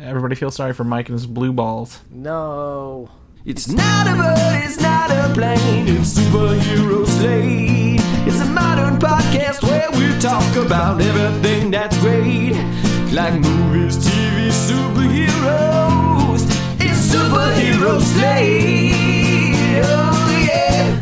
Everybody feels sorry for Mike and his blue balls. No. It's not a bird, it's not a plane, it's superhero slate. It's a modern podcast where we talk about everything that's great. Like movies, TV, superheroes. It's superhero slate. Oh yeah.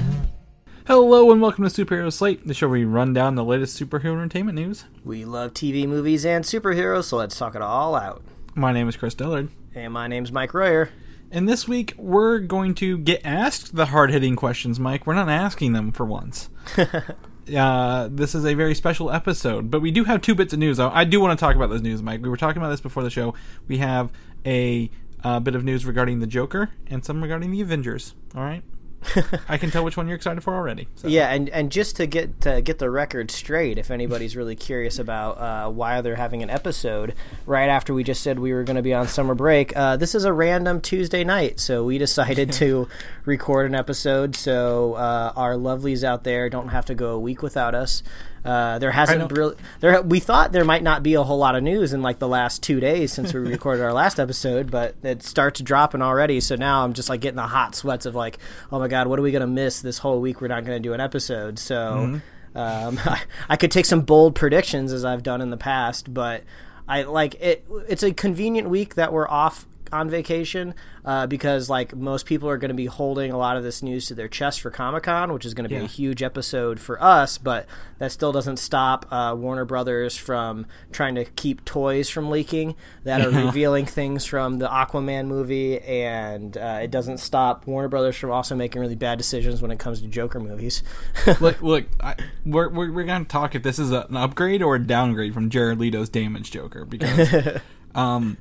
Hello and welcome to Superhero Slate, the show where we run down the latest superhero entertainment news. We love TV, movies, and superheroes, so let's talk it all out. My name is Chris Dillard, And my name's Mike Royer. and this week we're going to get asked the hard-hitting questions, Mike. We're not asking them for once. uh, this is a very special episode, but we do have two bits of news. I I do want to talk about this news, Mike. We were talking about this before the show. We have a uh, bit of news regarding the Joker and some regarding the Avengers. All right. I can tell which one you're excited for already. So. Yeah, and, and just to get to get the record straight, if anybody's really curious about uh, why they're having an episode right after we just said we were going to be on summer break, uh, this is a random Tuesday night, so we decided to record an episode so uh, our lovelies out there don't have to go a week without us. Uh, there hasn't really there. We thought there might not be a whole lot of news in like the last two days since we recorded our last episode, but it starts dropping already. So now I'm just like getting the hot sweats of like, oh my god, what are we gonna miss this whole week? We're not gonna do an episode. So um, I, I could take some bold predictions as I've done in the past, but I like it. It's a convenient week that we're off on vacation uh, because like most people are going to be holding a lot of this news to their chest for Comic Con, which is going to be Yeah. a huge episode for us. But that still doesn't stop uh, Warner Brothers from trying to keep toys from leaking that are Yeah. revealing things from the Aquaman movie, and uh, it doesn't stop Warner Brothers from also making really bad decisions when it comes to Joker movies. look, look, I, we're, we're, we're going to talk if this is a, an upgrade or a downgrade from Jared Leto's Damage Joker because um,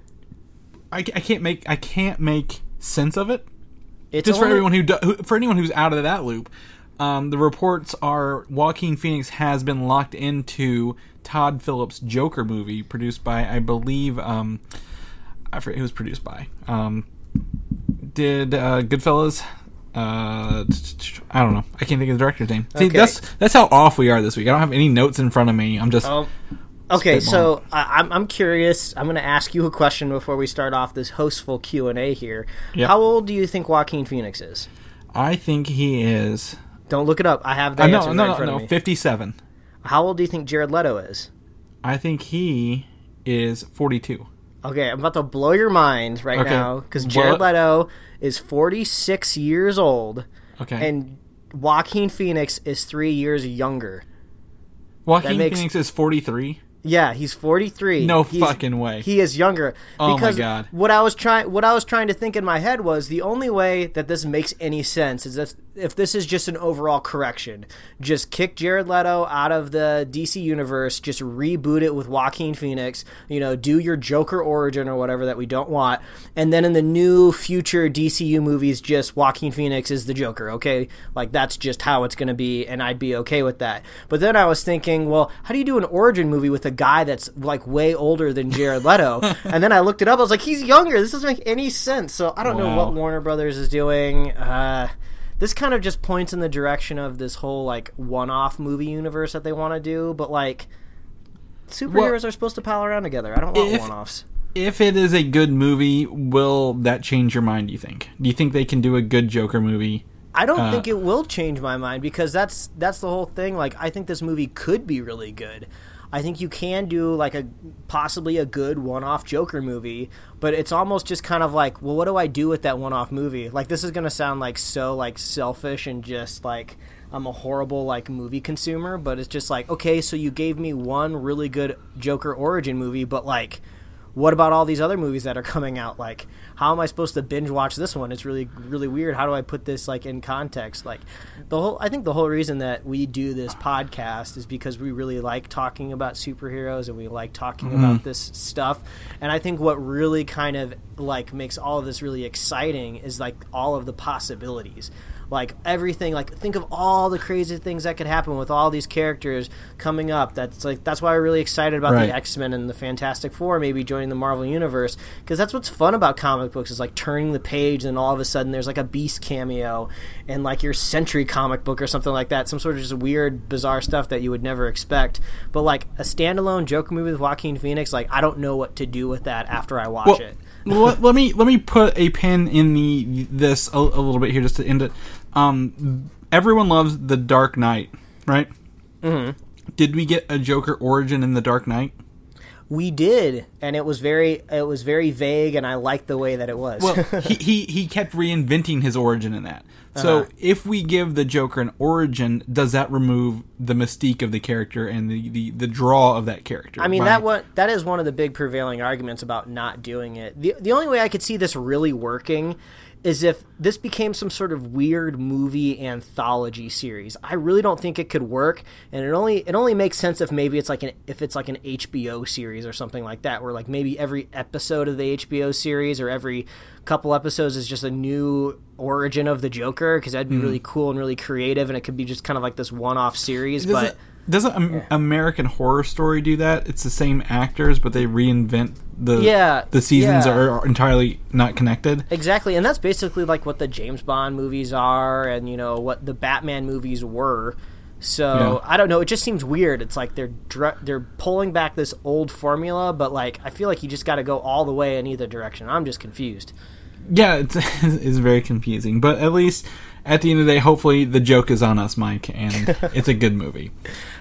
I, I can't make I can't make sense of it. It's Just for everyone who, do, who for anyone who's out of that loop, um, the reports are Joaquin Phoenix has been locked into Todd Phillips' Joker movie, produced by I believe um, I forget who was produced by. Um, did uh, Goodfellas? Uh, I don't know. I can't think of the director's name. See, Okay. that's that's how off we are this week. I don't have any notes in front of me. I'm just Um, okay, so I I'm, I'm curious. I'm going to ask you a question before we start off this hostful Q and A here. Yep. How old do you think Joaquin Phoenix is? I think he is. Don't look it up. I have the Uh, answer no, no, right in no, front no. of me. Fifty-seven. How old do you think Jared Leto is? I think he is forty-two. Okay, I'm about to blow your mind right Okay. now because Jared What? Leto is 46 years old Okay. and Joaquin Phoenix is three years younger. Joaquin makes- Phoenix is forty-three. Yeah, he's 43. No He's- fucking way. He is younger. Oh my God. What I was trying, what I was trying to think in my head was the only way that this makes any sense is if, if this is just an overall correction. Just kick Jared Leto out of the DC universe. Just reboot it with Joaquin Phoenix. You know, do your Joker origin or whatever that we don't want, and then in the new future DCU movies, just Joaquin Phoenix is the Joker. Okay, like that's just how it's going to be, and I'd be okay with that. But then I was thinking, well, how do you do an origin movie with a guy that's like way older than Jared Leto? and then I looked it up. I was like, he's younger. This doesn't make any sense. So I don't know what Warner Brothers is doing. Uh, this kind of just points in the direction of this whole like one-off movie universe that they want to do, but like superheroes are supposed to pal around together. I don't want If- one-offs. If it is a good movie, will that change your mind? Do you think? Do you think they can do a good Joker movie? I don't Uh, think it will change my mind because that's that's the whole thing. Like I think this movie could be really good. I think you can do like a possibly a good one-off Joker movie, but it's almost just kind of like, well, what do I do with that one-off movie? Like this is going to sound like so like selfish and just like I'm a horrible like movie consumer, but it's just like, okay, so you gave me one really good Joker origin movie, but like what about all these other movies that are coming out like how am i supposed to binge watch this one? It's really really weird. How do i put this like in context? Like the whole i think the whole reason that we do this podcast is because we really like talking about superheroes and we like talking mm-hmm. about this stuff. And i think what really kind of like makes all of this really exciting is like all of the possibilities like everything. Like think of all the crazy things that could happen with all these characters coming up. That's like that's why we're really excited about Right. the X Men and the Fantastic Four maybe joining the Marvel universe because that's what's fun about comic books is like turning the page and all of a sudden there's like a Beast cameo and like your Century comic book or something like that. Some sort of just weird, bizarre stuff that you would never expect. But like a standalone Joker movie with Joaquin Phoenix, like I don't know what to do with that after I watch Well, it. let, let me let me put a pin in the this a, a little bit here just to end it. Um, everyone loves the Dark Knight, right? Mm-hmm. Did we get a Joker origin in the Dark Knight? We did, and it was very it was very vague, and I liked the way that it was. Well, he, he he kept reinventing his origin in that. So Uh-huh. if we give the Joker an origin, does that remove the mystique of the character and the, the, the draw of that character? I mean By- that one that is one of the big prevailing arguments about not doing it. The the only way I could see this really working is if this became some sort of weird movie anthology series. I really don't think it could work, and it only it only makes sense if maybe it's like an if it's like an HBO series or something like that, where like maybe every episode of the HBO series or every couple episodes is just a new origin of the Joker because that'd be Hmm. really cool and really creative, and it could be just kind of like this one off series. But doesn't Am- American Horror Story do that? It's the same actors, but they reinvent the Yeah, the seasons yeah. are entirely not connected. Exactly, and that's basically like what the James Bond movies are, and you know what the Batman movies were. So Yeah. I don't know. It just seems weird. It's like they're dr- they're pulling back this old formula, but like I feel like you just got to go all the way in either direction. I'm just confused. Yeah, it's, it's very confusing, but at least at the end of the day, hopefully the joke is on us, Mike, and it's a good movie.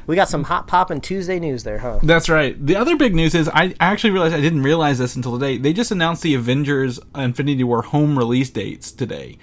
We got some hot poppin' Tuesday news there, huh? That's right. The other big news is I actually realized I didn't realize this until today. They just announced the Avengers Infinity War home release dates today.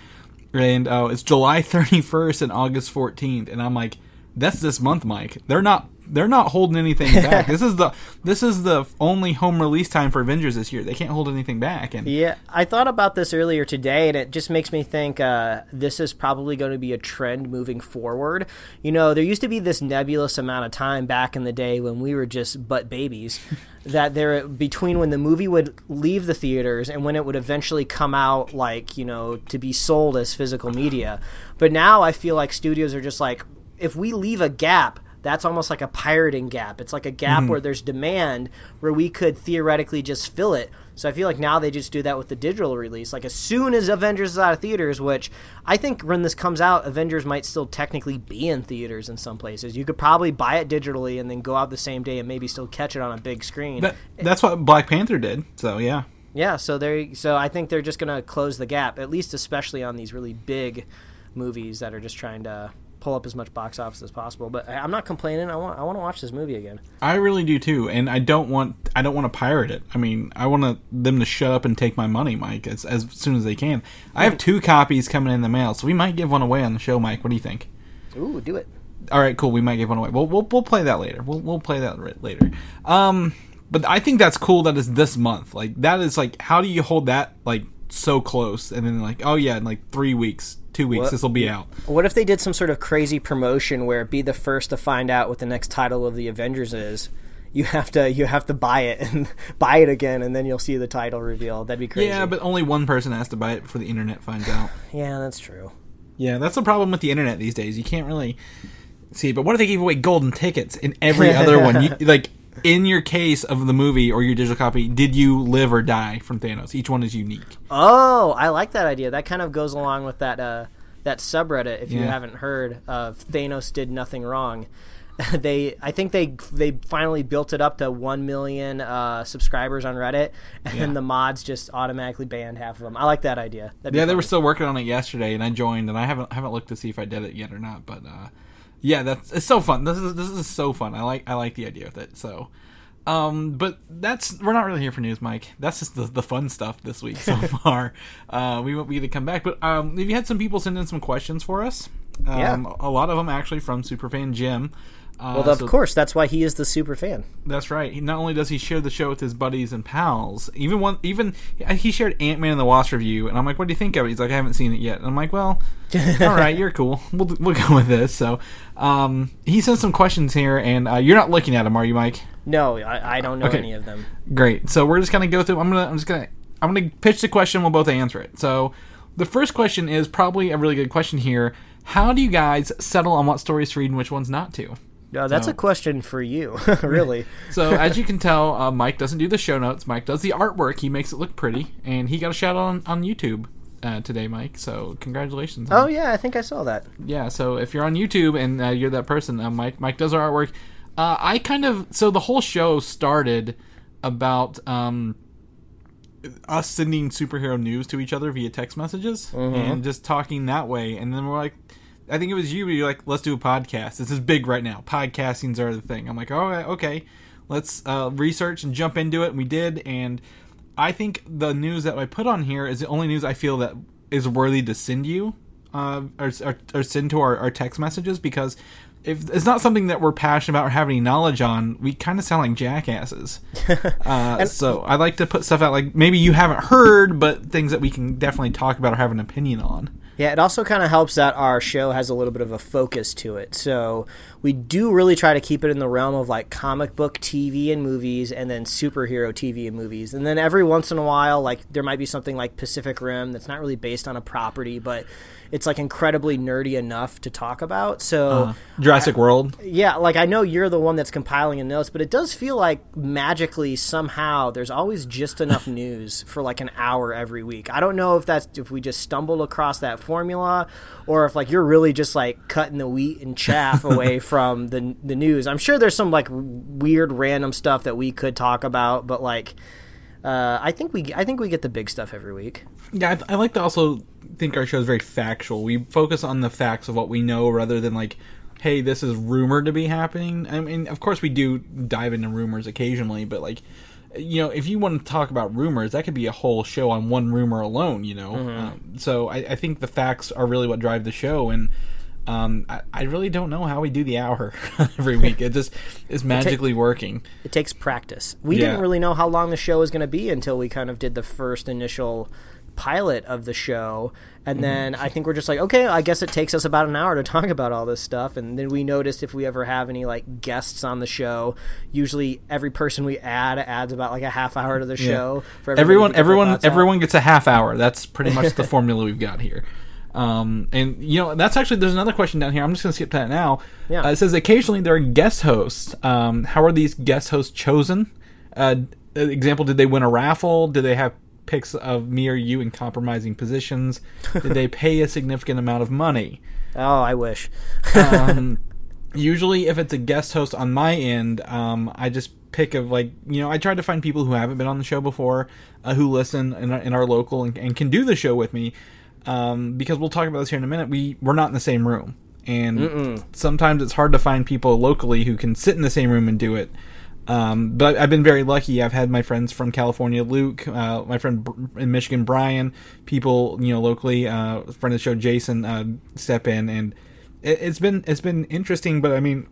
And uh, it's July 31st and August 14th. And I'm like, that's this month, Mike. They're not they're not holding anything back. this is the this is the only home release time for Avengers this year. They can't hold anything back. And Yeah, I thought about this earlier today, and it just makes me think uh, this is probably going to be a trend moving forward. You know, there used to be this nebulous amount of time back in the day when we were just butt babies that there between when the movie would leave the theaters and when it would eventually come out, like you know, to be sold as physical media. But now I feel like studios are just like, if we leave a gap that's almost like a pirating gap. It's like a gap mm-hmm. where there's demand where we could theoretically just fill it. So I feel like now they just do that with the digital release. Like as soon as Avengers is out of theaters, which I think when this comes out, Avengers might still technically be in theaters in some places. You could probably buy it digitally and then go out the same day and maybe still catch it on a big screen. that, that's what Black Panther did. So yeah. Yeah, so they so I think they're just going to close the gap, at least especially on these really big movies that are just trying to pull up as much box office as possible. But I'm not complaining. I want I want to watch this movie again. I really do too, and I don't want I don't want to pirate it. I mean, I want to, them to shut up and take my money, Mike, as as soon as they can. I have two copies coming in the mail, so we might give one away on the show, Mike. What do you think? Ooh, do it. All right, cool. We might give one away. We'll we'll, we'll play that later. We'll we'll play that later. Um, but I think that's cool. That is this month. Like that is like how do you hold that like so close and then like oh yeah, in like three weeks, two weeks, this will be out. What if they did some sort of crazy promotion where be the first to find out what the next title of the Avengers is? You have to you have to buy it and buy it again, and then you'll see the title reveal. That'd be crazy. Yeah, but only one person has to buy it before the internet finds out. yeah, that's true. Yeah, that's the problem with the internet these days. You can't really see. But what if they gave away golden tickets in every other one? You, like in your case of the movie or your digital copy, did you live or die from Thanos? Each one is unique. Oh, I like that idea. That kind of goes along with that uh, that subreddit. If you Yeah. haven't heard of Thanos did nothing wrong, they I think they they finally built it up to one million uh, subscribers on Reddit, and then the mods just automatically banned half of them. I like that idea. Yeah, they were still working on it yesterday, and I joined, and I haven't haven't looked to see if I did it yet or not. But uh, yeah, that's it's so fun. This is this is so fun. I like I like the idea of it. So. Um, but that's we're not really here for news, Mike. That's just the, the fun stuff this week so far. Uh, we won't be to come back, but um, we had some people send in some questions for us. Um, Yeah. a lot of them actually from Superfan Jim. Uh, Well, of so course, that's why he is the super fan. that's right. He, not only does he share the show with his buddies and pals, even one, even he shared Ant Man and the Wasp review, and I'm like, "What do you think of it?" He's like, "I haven't seen it yet." And I'm like, "Well, all right, you're cool. We'll we'll go with this." So, um, he sent some questions here, and uh, you're not looking at them, are you, Mike? No, I, I don't know Okay. any of them. Great. So we're just gonna go through. I'm gonna I'm just gonna I'm gonna pitch the question. We'll both answer it. So the first question is probably a really good question here. How do you guys settle on what stories to read and which ones not to? Uh, that's So- a question for you, really. So as you can tell, uh, Mike doesn't do the show notes. Mike does the artwork. He makes it look pretty, and he got a shout out on, on YouTube uh, today, Mike. So congratulations. Oh yeah, I think I saw that. yeah. So if you're on YouTube and uh, you're that person, uh, Mike Mike does our artwork. Uh, I kind of so the whole show started about um, us sending superhero news to each other via text messages and just talking that way, and then we're like. I think it was you. You're like, let's do a podcast. This is big right now. Podcastings are the thing. I'm like, oh, okay, let's uh, research and jump into it. And we did, and I think the news that I put on here is the only news I feel that is worthy to send you uh, or, or, or send to our, our text messages because if it's not something that we're passionate about or have any knowledge on, we kind of sound like jackasses. uh, so I like to put stuff out like maybe you haven't heard, but things that we can definitely talk about or have an opinion on. Yeah, it also kind of helps that our show has a little bit of a focus to it. So we do really try to keep it in the realm of like comic book TV and movies and then superhero TV and movies. And then every once in a while, like there might be something like Pacific Rim that's not really based on a property, but it's like incredibly nerdy enough to talk about. So Uh, Jurassic World. yeah, like I know you're the one that's compiling the notes, but it does feel like magically somehow there's always just enough news for like an hour every week. I don't know if that's if we just stumbled across that formula or if like you're really just like cutting the wheat and chaff away from the the news. I'm sure there's some like weird random stuff that we could talk about, but like uh, I think we I think we get the big stuff every week. Yeah, I, I like to also think our show is very factual. We focus on the facts of what we know rather than like, hey, this is rumored to be happening. I mean, of course, we do dive into rumors occasionally, but like, you know, if you want to talk about rumors, that could be a whole show on one rumor alone. You know, um, so I, I think the facts are really what drive the show and. Um, I, I really don't know how we do the hour every week. It just is magically working. It takes practice. We Yeah. didn't really know how long the show was going to be until we kind of did the first initial pilot of the show. And then I think we're just like, okay, I guess it takes us about an hour to talk about all this stuff. And then we noticed if we ever have any like guests on the show, usually every person we add adds about like a half hour to the show. For everybody everyone their everyone out. everyone gets a half hour that's pretty much the formula we've got here um, and you know that's actually there's another question down here i'm just going to skip that now Yeah. uh, it says occasionally there are guest hosts um, how are these guest hosts chosen uh, example did they win a raffle did they have pics of me or you in compromising positions did they pay a significant amount of money? Oh, I wish. um, usually if it's a guest host on my end um, i just pick of like you know i try to find people who haven't been on the show before uh, who listen in our, in our local and, and can do the show with me um, because we'll talk about this here in a minute. We we're not in the same room. And sometimes it's hard to find people locally who can sit in the same room and do it um, but I've been very lucky. I've had my friends from California, Luke, uh, my friend in Michigan, Brian, people you know locally, uh, friend of the show, Jason, uh, step in, and it, it's been it's been interesting. But I mean,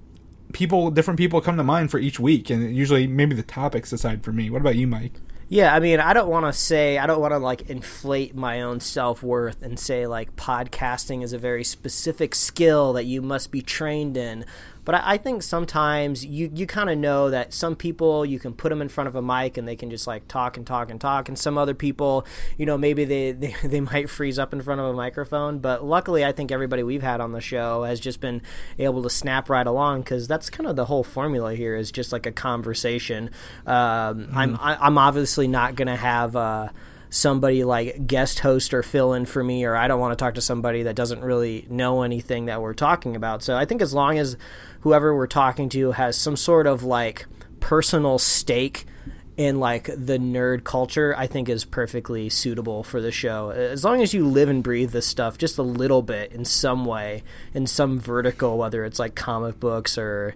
people, different people come to mind for each week, and usually maybe the topics decide for me. What about you, Mike? Yeah, I mean, I don't want to say, I don't want to like inflate my own self worth and say like podcasting is a very specific skill that you must be trained in. But I, I think sometimes you, you kind of know that some people you can put them in front of a mic and they can just like talk and talk and talk, and some other people, you know, maybe they, they, they might freeze up in front of a microphone. But luckily, I think everybody we've had on the show has just been able to snap right along because that's kind of the whole formula here is just like a conversation. Um, I'm I, I'm obviously not gonna have. Uh, somebody like guest host or fill in for me or I don't want to talk to somebody that doesn't really know anything that we're talking about. So I think as long as whoever we're talking to has some sort of like personal stake in like the nerd culture, I think is perfectly suitable for the show. As long as you live and breathe this stuff just a little bit in some way, in some vertical, whether it's like comic books or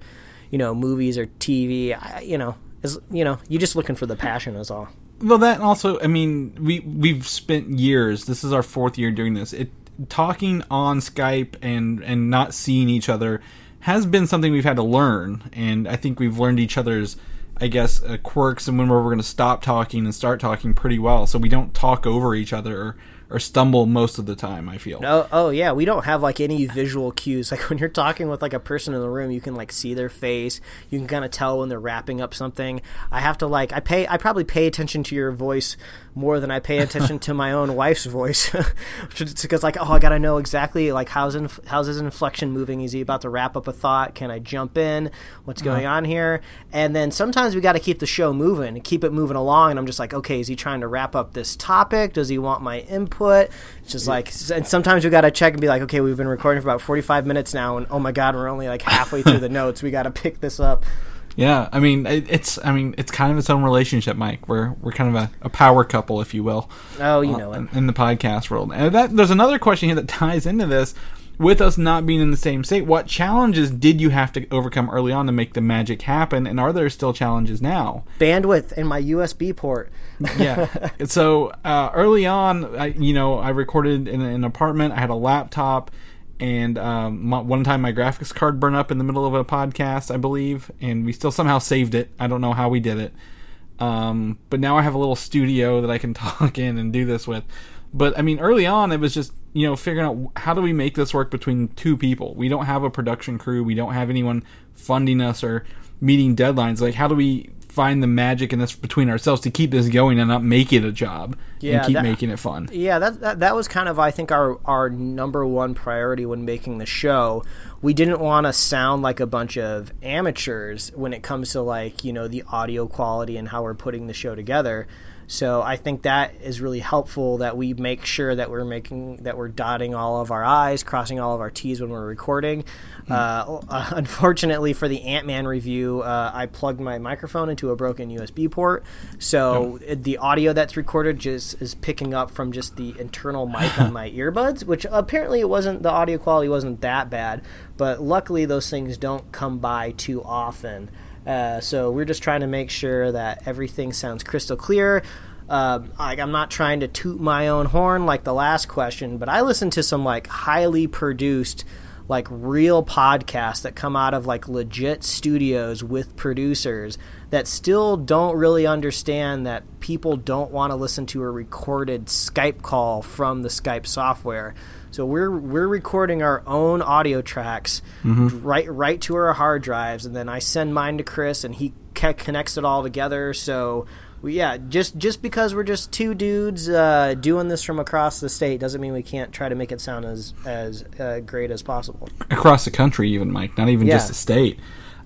you know movies or TV, I, you know, is you know, you're just looking for the passion is all. Well, that also, I mean, we we've spent years. This is our fourth year doing this. It talking on Skype and and not seeing each other has been something we've had to learn, and I think we've learned each other's, I guess, uh, quirks and when we're going to stop talking and start talking pretty well, so we don't talk over each other or, or stumble most of the time. I feel. Oh, oh yeah, we don't have like any visual cues. Like when you're talking with like a person in the room, you can like see their face. You can kind of tell when they're wrapping up something. I have to like I pay I probably pay attention to your voice more than I pay attention to my own wife's voice, because like oh I gotta know exactly like how's inf- how's his inflection moving? Is he about to wrap up a thought? Can I jump in? What's going uh-huh. on here? And then sometimes we got to keep the show moving and keep it moving along. And I'm just like okay, is he trying to wrap up this topic? Does he want my input? It's just like and sometimes we got to check and be like okay, we've been recording for about 45 minutes now, and oh my god, we're only like halfway through the notes. We got to pick this up. Yeah, I mean it's I mean it's kind of its own relationship, Mike. We're we're kind of a, a power couple, if you will. Oh, you know uh, it. in, in the podcast world. And that there's another question here that ties into this. With us not being in the same state, what challenges did you have to overcome early on to make the magic happen? And are there still challenges now? Bandwidth in my USB port. yeah. So uh, early on, I, you know, I recorded in an apartment. I had a laptop, and um, my, one time my graphics card burned up in the middle of a podcast, I believe, and we still somehow saved it. I don't know how we did it, um, but now I have a little studio that I can talk in and do this with. But I mean, early on, it was just you know figuring out how do we make this work between two people. We don't have a production crew. We don't have anyone funding us or meeting deadlines. Like, how do we find the magic in this between ourselves to keep this going and not make it a job Yeah, and keep that- making it fun? Yeah, that, that that was kind of I think our our number one priority when making the show. We didn't want to sound like a bunch of amateurs when it comes to like you know the audio quality and how we're putting the show together. So I think that is really helpful that we make sure that we're making that we're dotting all of our I's, crossing all of our T's when we're recording. Uh, uh, unfortunately, for the Ant Man review, uh, I plugged my microphone into a broken USB port, so it- the audio that's recorded just is picking up from just the internal mic on my earbuds. Which apparently it wasn't the audio quality wasn't that bad, but luckily those things don't come by too often. Uh, so we're just trying to make sure that everything sounds crystal clear. Like I'm not trying to toot my own horn like the last question, but I listen to some like highly produced, like real podcasts that come out of like legit studios with producers that still don't really understand that people don't want to listen to a recorded Skype call from the Skype software. So we're we're recording our own audio tracks right right to our hard drives, and then I send mine to Chris, and he ca- connects it all together. So we, yeah, just just because we're just two dudes uh, doing this from across the state doesn't mean we can't try to make it sound as as uh, great as possible. across the country, even Mike, not even Yeah. just the state.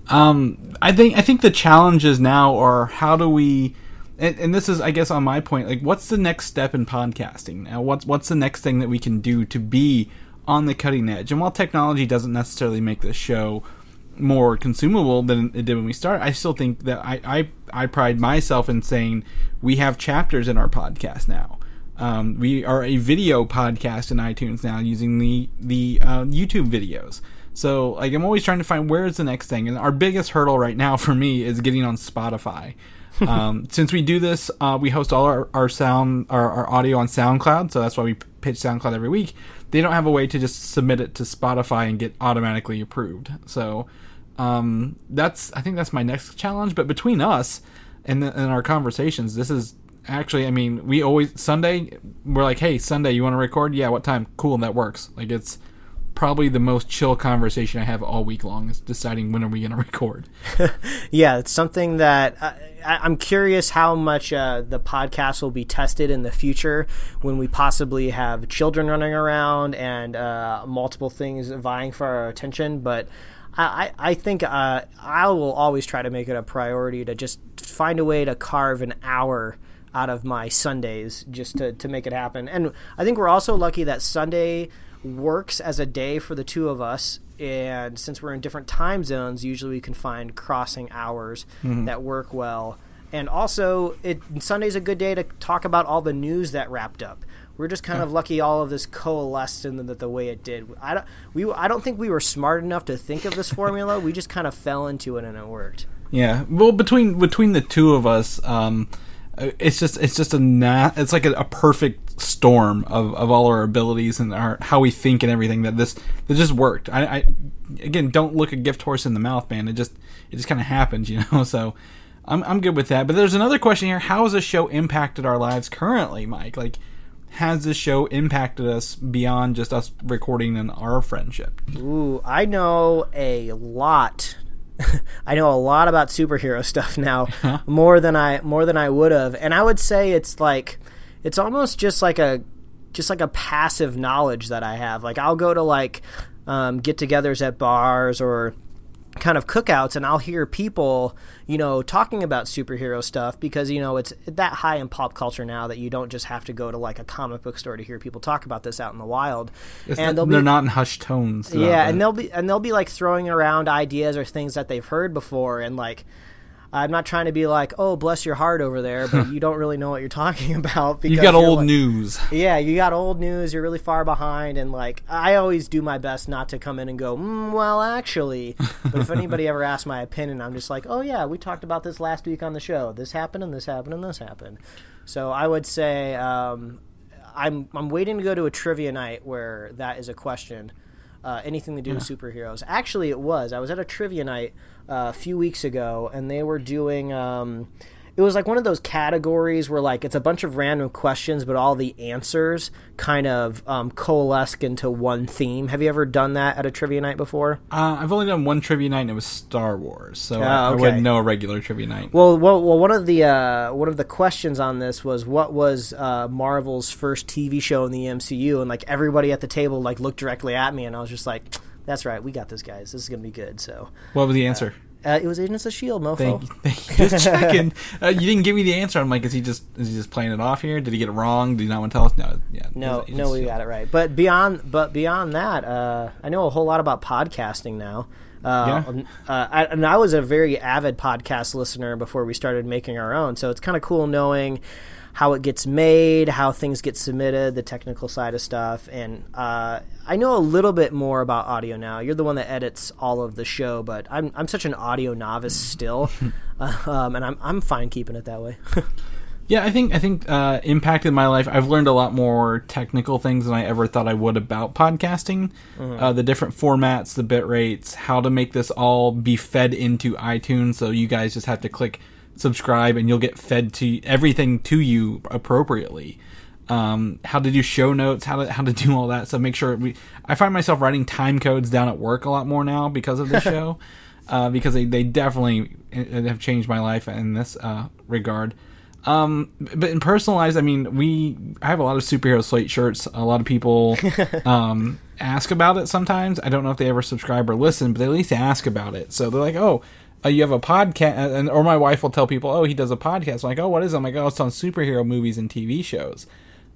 Um, I think I think the challenges now are how do we, and, and this is I guess on my point, like what's the next step in podcasting now? What's what's the next thing that we can do to be on the cutting edge? And while technology doesn't necessarily make this show more consumable than it did when we started, I still think that I I, I pride myself in saying we have chapters in our podcast now. Um, we are a video podcast in iTunes now using the the uh, YouTube videos. So like I'm always trying to find where's the next thing, and our biggest hurdle right now for me is getting on Spotify. um, since we do this, uh, we host all our, our sound, our, our audio on SoundCloud, so that's why we pitch SoundCloud every week. They don't have a way to just submit it to Spotify and get automatically approved. So um, that's I think that's my next challenge. But between us and, the, and our conversations, this is actually I mean we always Sunday we're like, hey Sunday, you want to record? Yeah, what time? Cool, that works. Like it's probably the most chill conversation I have all week long is deciding when are we going to record. Yeah, it's something that I, I, I'm curious how much uh, the podcast will be tested in the future when we possibly have children running around and uh, multiple things vying for our attention. But I, I I think uh, I will always try to make it a priority to just find a way to carve an hour out of my Sundays just to, to make it happen. And I think we're also lucky that Sunday works as a day for the two of us. And since we're in different time zones, usually we can find crossing hours that work well. And also, it Sunday's a good day to talk about all the news that wrapped up. We're just kind of lucky all of this coalesced in the, the way it did. I don't, we, I don't think we were smart enough to think of this formula. we just kind of fell into it and it worked. Yeah, well, between between the two of us, um, it's just it's just a na- it's like a, a perfect storm of, of all our abilities and our how we think and everything that this that just worked. I, I again don't look a gift horse in the mouth, man. It just it just kind of happens, you know. So I'm I'm good with that. But there's another question here: How has this show impacted our lives currently, Mike? Like, has this show impacted us beyond just us recording and our friendship? Ooh, I know a lot. I know a lot about superhero stuff now, more than I more than I would have, and I would say it's like it's almost just like a just like a passive knowledge that I have. Like I'll go to like um, get-togethers at bars or kind of cookouts and I'll hear people, you know, talking about superhero stuff because, you know, it's that high in pop culture now that you don't just have to go to like a comic book store to hear people talk about this out in the wild. It's and not- they'll they're be not in hushed tones. yeah, and they'll be and they'll be like throwing around ideas or things that they've heard before and like I'm not trying to be like, "Oh, bless your heart over there," but you don't really know what you're talking about because You've got old like- news. yeah, you got old news. You're really far behind, and like I always do my best not to come in and go, mm, "Well, actually," but if anybody ever asks my opinion, I'm just like, "Oh yeah, we talked about this last week on the show. This happened, and this happened, and this happened." So I would say um, I'm I'm waiting to go to a trivia night where that is a question. Uh, anything to do with superheroes. Actually, it was. I was at a trivia night uh, a few weeks ago, and they were doing. Um, it was like one of those categories where like it's a bunch of random questions, but all the answers kind of um, coalesce into one theme. Have you ever done that at a trivia night before? Uh, I've only done one trivia night, and it was Star Wars, so I, I okay. wouldn't know a regular trivia night. Well, well, well one of the uh, one of the questions on this was what was uh, Marvel's first TV show in the MCU, and like everybody at the table like looked directly at me, and I was just like, "That's right, we got this, guys. This is gonna be good." So what was the answer? uh, it was Agents of Shield, mofo. Thank you. Thank you. Just checking. Uh, you didn't give me the answer. I'm like, is he just is he just playing it off here? Did he get it wrong? Did he not want to tell us? No. Yeah. No, no, we got it right. But beyond, but beyond that, uh, I know a whole lot about podcasting now. Uh, Yeah. and, uh, I, and I was a very avid podcast listener before we started making our own. So it's kind of cool knowing how it gets made, how things get submitted, the technical side of stuff, and uh, I know a little bit more about audio now. You're the one that edits all of the show, but I'm I'm such an audio novice still, um, and I'm I'm fine keeping it that way. Yeah, I think I think uh, impacted my life. I've learned a lot more technical things than I ever thought I would about podcasting. Uh, the different formats, the bit rates, how to make this all be fed into iTunes. So you guys just have to click subscribe, and you'll get fed to everything to you appropriately. Um, how to do show notes, how to how to do all that. So make sure we. I find myself writing time codes down at work a lot more now because of the show, uh, because they they definitely have changed my life in this uh, regard. Um, but in personal lives, I mean, we I have a lot of superhero slate shirts. A lot of people um, ask about it sometimes. I don't know if they ever subscribe or listen, but they at least ask about it. So they're like, "Oh, uh, you have a podcast," and or my wife will tell people, "Oh, he does a podcast." I'm like, "Oh, what is it?" I'm like, "Oh, it's on superhero movies and TV shows."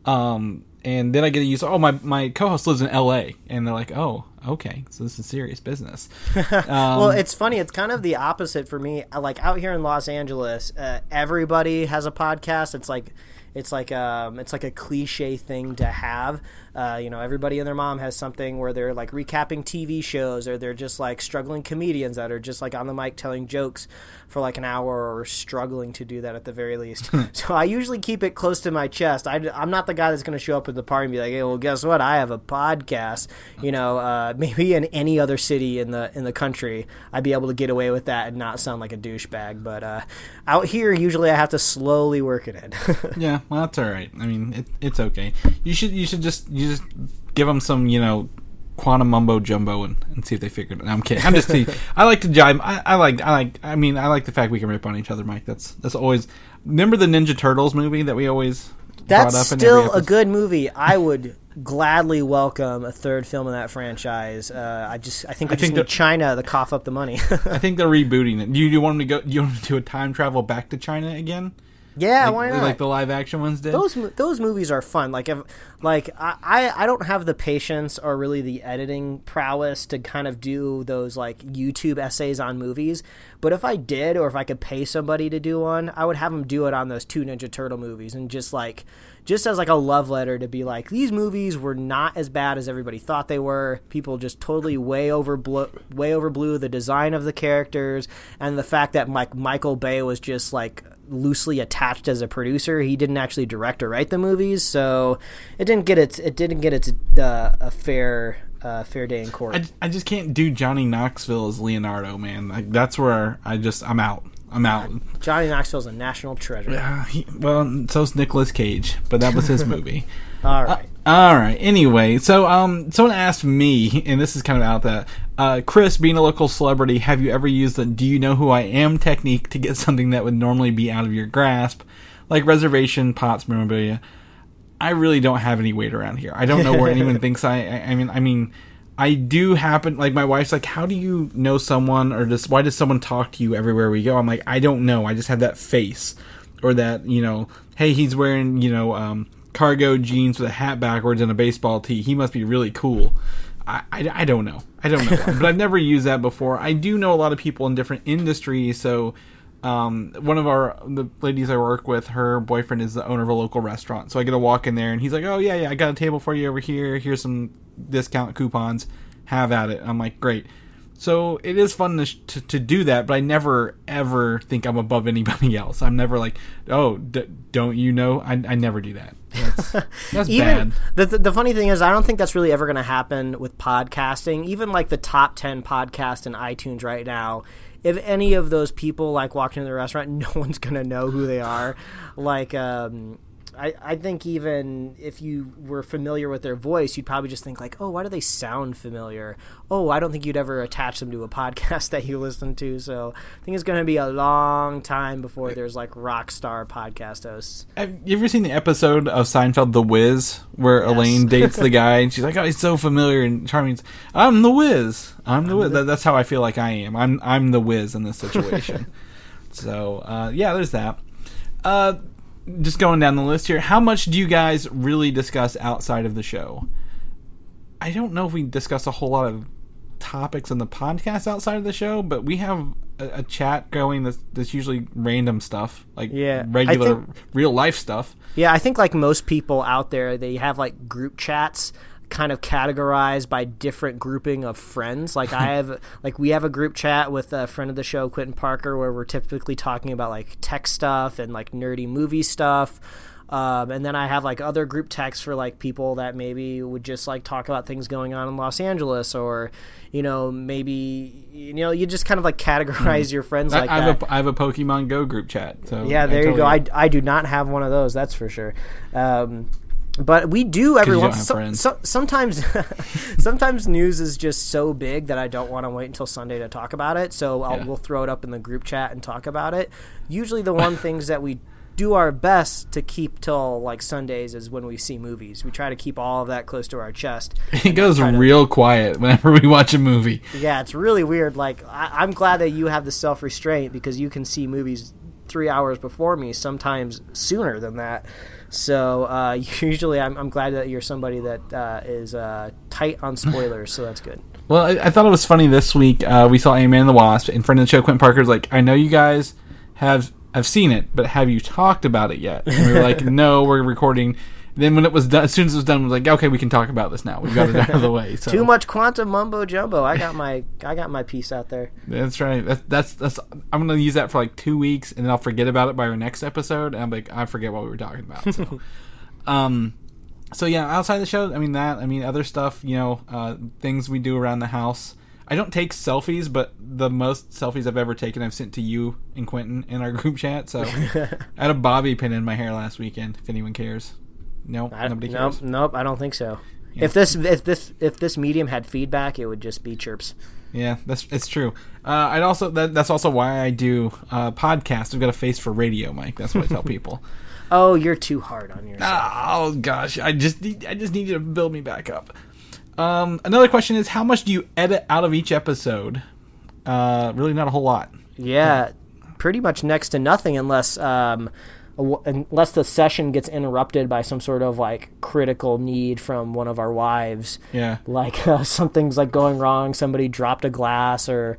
Um, and then I get to use, "Oh, my my co-host lives in L.A.," and they're like, "Oh, okay, so this is serious business." Um, well, it's funny. It's kind of the opposite for me. Like out here in Los Angeles, uh, everybody has a podcast. It's like it's like um, it's like a cliche thing to have. Uh, you know, everybody and their mom has something where they're like recapping TV shows, or they're just like struggling comedians that are just like on the mic telling jokes for like an hour, or struggling to do that at the very least. so I usually keep it close to my chest. I, am not the guy that's going to show up at the party and be like, "Hey, well, guess what? I have a podcast." You know, uh, maybe in any other city in the in the country, I'd be able to get away with that and not sound like a douchebag. But uh, out here, usually I have to slowly work it in. Yeah, well, that's all right. I mean, it, it's okay. You should you should just you just give them some you know quantum mumbo jumbo and, and see if they figure it. out. No, I'm kidding. I'm just teasing. I like to jive. I, I like I like. I mean, I like the fact we can rip on each other, Mike. That's that's always. Remember the Ninja Turtles movie that we always That's up still a good movie. I would gladly welcome a third film in that franchise. Uh, I just I think we I just think need China to cough up the money. I think they're rebooting it. Do you, you want them to go? Do you want them to do a time travel back to China again? Yeah, like, why not? Like the live action ones did. those those movies are fun. Like if like I, I I don't have the patience or really the editing prowess to kind of do those like YouTube essays on movies. But if I did, or if I could pay somebody to do one, I would have them do it on those two Ninja Turtle movies and just like just as like a love letter to be like these movies were not as bad as everybody thought they were. People just totally way over way overblew the design of the characters and the fact that like Michael Bay was just like loosely attached as a producer. He didn't actually direct or write the movies, so it didn't get its it didn't get its uh, a fair uh, fair day in court. I, I just can't do Johnny Knoxville as Leonardo, man. Like that's where I just I'm out. I'm out. Johnny Knoxville's a national treasure. Uh, he, well, so's Nicolas Cage, but that was his movie. All right. All right. Anyway, so um, someone asked me, and this is kind of out that uh, Chris, being a local celebrity, have you ever used the "Do you know who I am" technique to get something that would normally be out of your grasp, like reservation, pots, memorabilia? I really don't have any weight around here. I don't know where anyone thinks I, I. I mean, I mean, I do happen. Like my wife's like, "How do you know someone?" Or just why does someone talk to you everywhere we go? I'm like, I don't know. I just have that face, or that you know, hey, he's wearing you know. um cargo jeans with a hat backwards and a baseball tee. He must be really cool. I, I, I don't know. I don't know. but I've never used that before. I do know a lot of people in different industries. So, um, one of our the ladies I work with, her boyfriend is the owner of a local restaurant. So I get to walk in there, and he's like, "Oh yeah, yeah, I got a table for you over here. Here's some discount coupons. Have at it." I'm like, "Great." So it is fun to, sh- to, to do that, but I never ever think I'm above anybody else. I'm never like, oh, d- don't you know? I, I never do that. That's, that's even bad. the, the the funny thing is i don't think that's really ever going to happen with podcasting even like the top 10 podcast in itunes right now if any of those people like walk into the restaurant no one's going to know who they are like um I, I think even if you were familiar with their voice, you'd probably just think like, oh, why do they sound familiar? Oh, I don't think you'd ever attach them to a podcast that you listen to. So I think it's going to be a long time before there's like rock star podcast hosts. Have you ever seen the episode of Seinfeld, The Wiz, where Elaine dates the guy and she's like, "Oh, he's so familiar," and Charming's, "I'm the Wiz. I'm the Wiz." That, that's how I feel like I am. I'm I'm the Wiz in this situation. so uh, yeah, there's that. Uh, just going down the list here. How much do you guys really discuss outside of the show? I don't know if we discuss a whole lot of topics in the podcast outside of the show, but we have a, a chat going that's, that's usually random stuff, like Yeah, regular think- real life stuff. Yeah, I think like most people out there, they have like group chats kind of categorized by different grouping of friends. Like I have like we have a group chat with a friend of the show, Quentin Parker, where we're typically talking about like tech stuff and like nerdy movie stuff. Um, and then I have like other group texts for like people that maybe would just like talk about things going on in Los Angeles or, you know, maybe you know you just kind of like categorize your friends I, like I that. have a I have a Pokemon Go group chat. So Yeah, there you go. I, I do not have one of those. That's for sure. Um, but we do every once. So, so, sometimes, sometimes news is just so big that I don't want to wait until Sunday to talk about it. So I'll, Yeah. we'll throw it up in the group chat and talk about it. Usually, the one things that we do our best to keep till like Sundays is when we see movies. We try to keep all of that close to our chest. it goes try to- real quiet whenever we watch a movie. Yeah, it's really weird. Like I, I'm glad that you have the self restraint because you can see movies three hours before me, sometimes sooner than that. So uh, usually, I'm, I'm glad that you're somebody that uh, is uh, tight on spoilers. so that's good. Well, I, I thought it was funny this week. Uh, we saw Ant-Man and the Wasp, and friend of the show, Quentin Parker's like, I know you guys have have seen it, but have you talked about it yet? And we were like, no, we're recording. Then when it was done, as soon as it was done, we was like, okay, we can talk about this now. We've got it out of the way. So Too much quantum mumbo jumbo. I got my I got my piece out there. That's right. That's, that's that's. I'm gonna use that for like two weeks, and then I'll forget about it by our next episode. And I'm like, I forget what we were talking about. So, um, so yeah, outside the show, I mean that. I mean other stuff. You know, uh, things we do around the house. I don't take selfies, but the most selfies I've ever taken, I've sent to you and Quentin in our group chat. So I had a bobby pin in my hair last weekend. If anyone cares, no, I, nobody nope, cares. nope. I don't think so. If this if this if this medium had feedback, it would just be chirps. Yeah, that's it's true. Uh, I'd also that, that's also why I do uh, podcast. I've got a face for radio, Mike. That's what I tell people. Oh, you're too hard on yourself. Oh gosh, I just need, I just need you to build me back up. Um, another question is how much do you edit out of each episode? Uh, really, not a whole lot. Yeah, pretty much next to nothing unless um, unless the session gets interrupted by some sort of like critical need from one of our wives. Yeah. Like uh, something's like going wrong, somebody dropped a glass or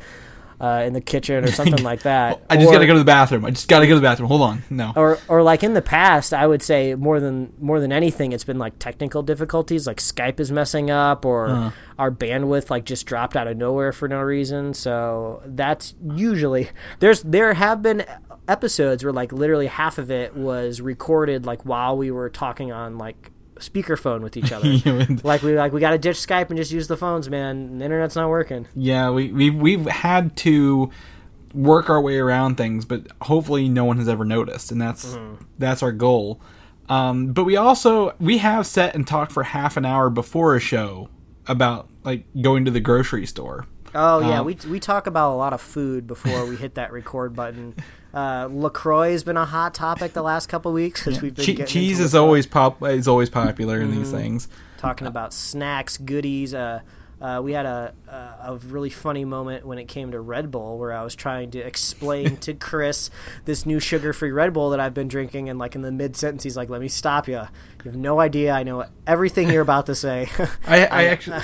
uh, in the kitchen or something like that. I just Or- gotta go to the bathroom. I just gotta go to the bathroom. Hold on, no. or or like in the past, I would say more than more than anything, it's been like technical difficulties, like Skype is messing up, or our bandwidth like just dropped out of nowhere for no reason. So that's usually there's there have been episodes where like literally half of it was recorded like while we were talking on like speakerphone with each other. like we like we got to ditch Skype and just use the phones, man. The internet's not working. Yeah, we we we've had to work our way around things, but hopefully no one has ever noticed, and that's that's our goal. Um, but we also we have set and talked for half an hour before a show about like going to the grocery store. Oh yeah, Um, we we talk about a lot of food before we hit that record button. Uh, Lacroix has been a hot topic the last couple weeks because we've been Che- cheese is always pop is always popular in these things. talking about snacks, goodies. Uh, uh, we had a, a a really funny moment when it came to Red Bull, where I was trying to explain to Chris this new sugar-free Red Bull that I've been drinking, and like in the mid sentence, he's like, "Let me stop you. You have no idea. I know everything you're about to say." I, I actually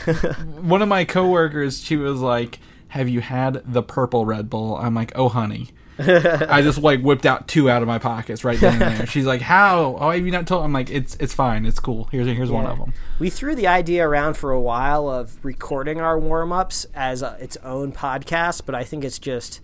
one of my coworkers she was like, "Have you had the purple Red Bull?" I'm like, "Oh, honey." I just like whipped out two out of my pockets right then and there. She's like, "How? Oh, have you not told?" I'm like, "It's it's fine. It's cool. Here's here's one of them." We threw the idea around for a while of recording our warm ups as a, its own podcast, but I think it's just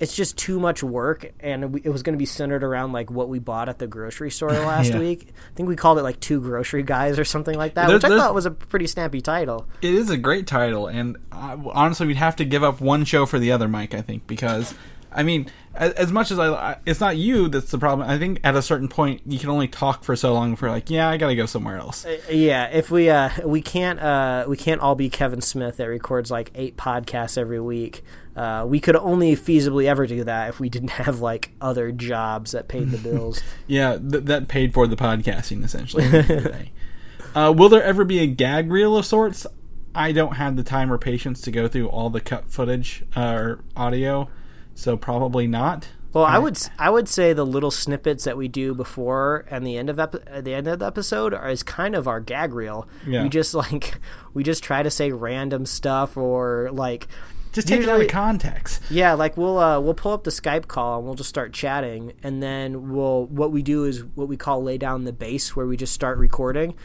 it's just too much work, and it was going to be centered around like what we bought at the grocery store last Yeah. week. I think we called it like two grocery guys or something like that, There- which I thought was a pretty snappy title. It is a great title, and uh, honestly, we'd have to give up one show for the other, Mike. I think because, I mean, as, as much as I, it's not you that's the problem. I think at a certain point, you can only talk for so long before like, yeah, I gotta go somewhere else. Yeah, if we uh we can't uh we can't all be Kevin Smith that records like eight podcasts every week. Uh, we could only feasibly ever do that if we didn't have like other jobs that paid the bills. Yeah, th- that paid for the podcasting essentially. at the end of the day. uh, will there ever be a gag reel of sorts? I don't have the time or patience to go through all the cut footage uh, or audio, so probably not. Well, I would I would say the little snippets that we do before and the end of epi- uh, the end of the episode are, is kind of our gag reel. Yeah. We just like we just try to say random stuff or like Just take it out usually- of context. Yeah, like we'll uh, we'll pull up the Skype call and we'll just start chatting, and then we'll what we do is what we call lay down the base, where we just start recording,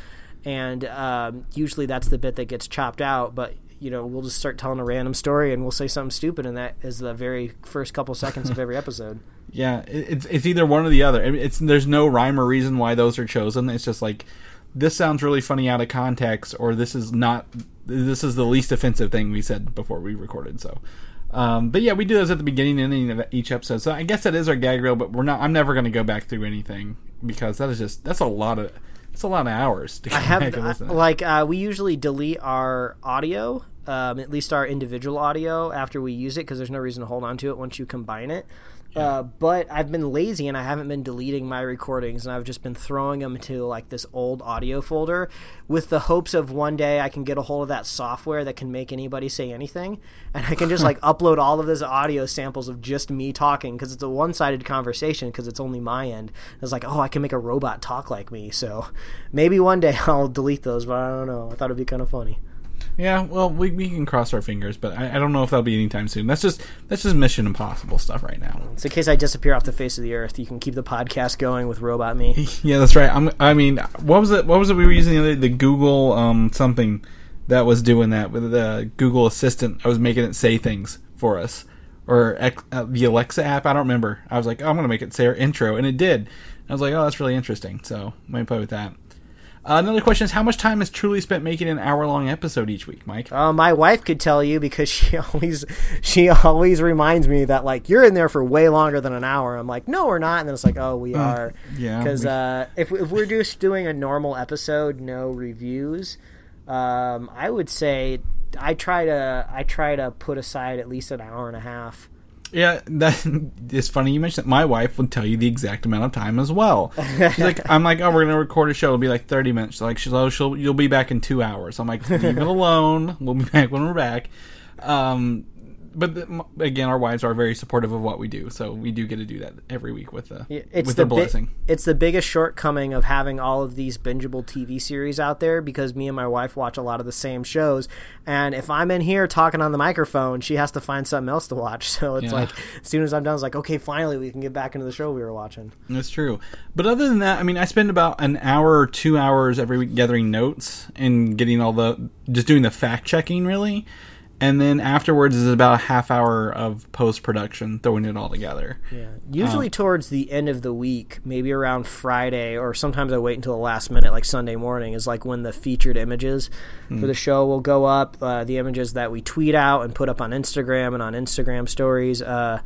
and um, usually that's the bit that gets chopped out. But you know, we'll just start telling a random story and we'll say something stupid, and that is the very first couple seconds of every episode. Yeah, it's it's either one or the other. It's there's no rhyme or reason why those are chosen. It's just like this sounds really funny out of context, or this is not. This is the least offensive thing we said before we recorded. So, um, but yeah, we do those at the beginning and ending of each episode. So I guess that is our gag reel, but we're not. I'm never going to go back through anything because that is just that's a lot of it's a lot of hours. To I have back and listen to. like uh, we usually delete our audio, um, at least our individual audio after we use it because there's no reason to hold on to it once you combine it. Uh, but I've been lazy and I haven't been deleting my recordings and I've just been throwing them into like this old audio folder with the hopes of one day I can get a hold of that software that can make anybody say anything and I can just like upload all of those audio samples of just me talking because it's a one-sided conversation because it's only my end. It's like, oh, I can make a robot talk like me. So maybe one day I'll delete those, but I don't know. I thought it'd be kind of funny. Yeah, well, we, we can cross our fingers, but I, I don't know if that'll be anytime soon. That's just that's just Mission Impossible stuff right now. So in case I disappear off the face of the earth, you can keep the podcast going with Robot Me. Yeah, that's right. I'm, I mean, what was it? What was it we were using the other day? The Google um something that was doing that with the Google Assistant. I was making it say things for us, or uh, the Alexa app. I don't remember. I was like, oh, I'm gonna make it say our intro, and it did. I was like, oh, that's really interesting. So might play with that. Uh, another question is how much time is truly spent making an hour long episode each week, Mike? Uh, my wife could tell you because she always she always reminds me that like you're in there for way longer than an hour. I'm like, no, we're not, and then it's like, oh, we are. yeah, Because we- uh, if if we're just doing a normal episode, no reviews, um, I would say I try to I try to put aside at least an hour and a half. Yeah, that it's funny you mentioned that. My wife would tell you the exact amount of time as well. She's like, I'm like, oh, we're gonna record a show. It'll be like 30 minutes. She's like, she's oh, she'll you'll be back in two hours. I'm like, leave it alone. We'll be back when we're back. Um, but the, again, our wives are very supportive of what we do, so we do get to do that every week with uh, the It's with the bi- blessing. it's the biggest shortcoming of having all of these bingeable TV series out there because me and my wife watch a lot of the same shows, and if I'm in here talking on the microphone, she has to find something else to watch. So it's Yeah. like as soon as I'm done, it's like okay, finally we can get back into the show we were watching. That's true. But other than that, I mean, I spend about an hour or two hours every week gathering notes and getting all the just doing the fact checking, really. And then afterwards is about a half hour of post production, throwing it all together. Yeah. Usually Um, towards the end of the week, maybe around Friday, or sometimes I wait until the last minute, like Sunday morning, is like when the featured images Hmm. for the show will go up. Uh, the images that we tweet out and put up on Instagram and on Instagram stories. Uh,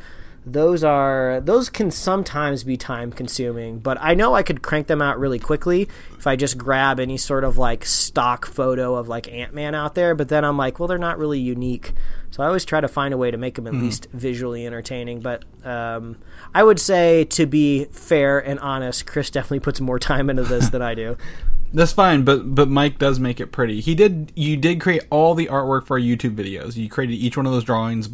those are those can sometimes be time consuming but i know i could crank them out really quickly if i just grab any sort of like stock photo of like ant-man out there but then i'm like well they're not really unique so i always try to find a way to make them at least visually entertaining but um, i would say to be fair and honest chris definitely puts more time into this than i do That's fine, but but Mike does make it pretty. He did you did create all the artwork for our YouTube videos. You created each one of those drawings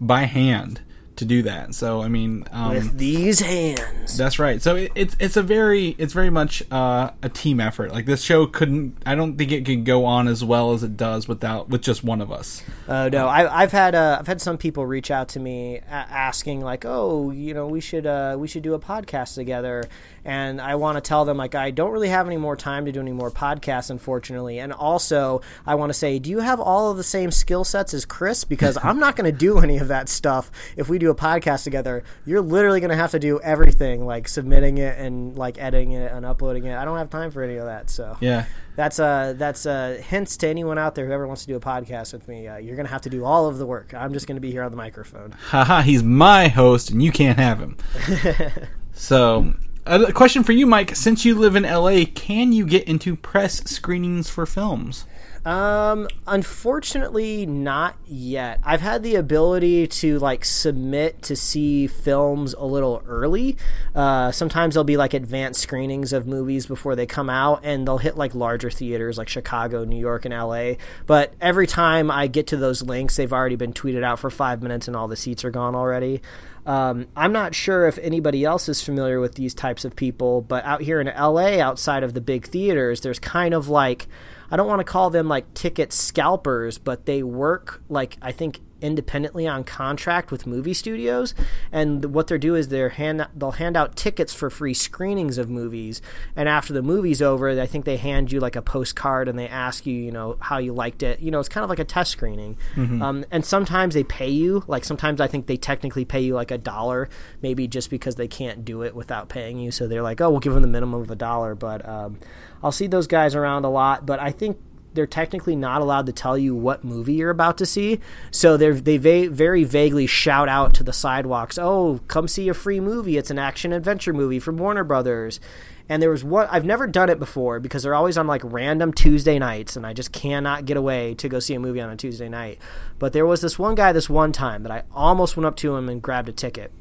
by hand to do that. So I mean, um, with these hands that's right. So it, it's it's a very it's very much uh, a team effort. Like this show couldn't. I don't think it could go on as well as it does without with just one of us. Oh no, I, I've had uh, I've had some people reach out to me a- asking like, oh, you know, we should uh, we should do a podcast together, and I want to tell them like I don't really have any more time to do any more podcasts, unfortunately, and also I want to say, do you have all of the same skill sets as Chris? Because I'm not going to do any of that stuff if we do a podcast together. You're literally going to have to do everything, like submitting it and like editing it and uploading it. I don't have time for any of that, so Yeah. that's uh that's uh hints to anyone out there who ever wants to do a podcast with me. Uh, you're gonna have to do all of the work. I'm just gonna be here on the microphone. Haha, he's my host and you can't have him. so, a question for you, Mike. Since you live in LA, can you get into press screenings for films? Um, unfortunately, not yet. I've had the ability to like submit to see films a little early. Uh, sometimes there'll be like advanced screenings of movies before they come out, and they'll hit like larger theaters like Chicago, New York, and LA. But every time I get to those links, they've already been tweeted out for five minutes, and all the seats are gone already. Um, I'm not sure if anybody else is familiar with these types of people, but out here in LA, outside of the big theaters, there's kind of like I don't want to call them like ticket scalpers, but they work like I think independently on contract with movie studios and what they're do is they're hand they'll hand out tickets for free screenings of movies and after the movie's over I think they hand you like a postcard and they ask you you know how you liked it. You know it's kind of like a test screening. Um, and sometimes they pay you like sometimes I think they technically pay you like a dollar maybe just because they can't do it without paying you so they're like oh we'll give them the minimum of a dollar but um, I'll see those guys around a lot but I think they're technically not allowed to tell you what movie you're about to see. So they're, they va- very vaguely shout out to the sidewalks, "Oh, come see a free movie! It's an action adventure movie from Warner Brothers." And there was one I've never done it before because they're always on like random Tuesday nights, and I just cannot get away to go see a movie on a Tuesday night. But there was this one guy this one time that I almost went up to him and grabbed a ticket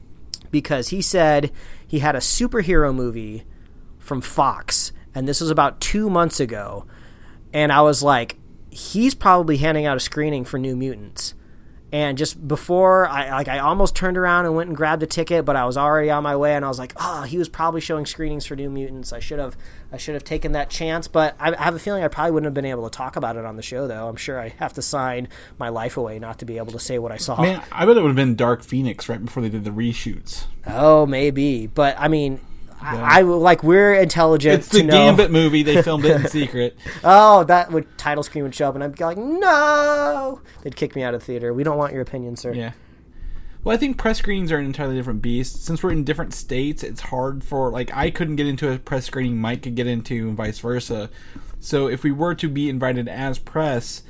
because he said he had a superhero movie from Fox, and this was about two months ago. And I was like, he's probably handing out a screening for New Mutants. And just before I like, I almost turned around and went and grabbed a ticket, but I was already on my way, and I was like, "Oh, he was probably showing screenings for New Mutants. I should have, I should have taken that chance." But I, I have a feeling I probably wouldn't have been able to talk about it on the show, though. I'm sure I have to sign my life away not to be able to say what I saw. Man, I bet it would have been Dark Phoenix right before they did the reshoots. Oh, maybe, but I mean, I, I like we're intelligent It's the know. Gambit movie. They filmed it in secret. Oh, that would title screen would show up, and I'd be like, "No!" They'd kick me out of the theater. We don't want your opinion, sir. Yeah. Well, I think press screenings are an entirely different beast. Since we're in different states, it's hard for like I couldn't get into a press screening Mike could get into, and vice versa. So if we were to be invited as press,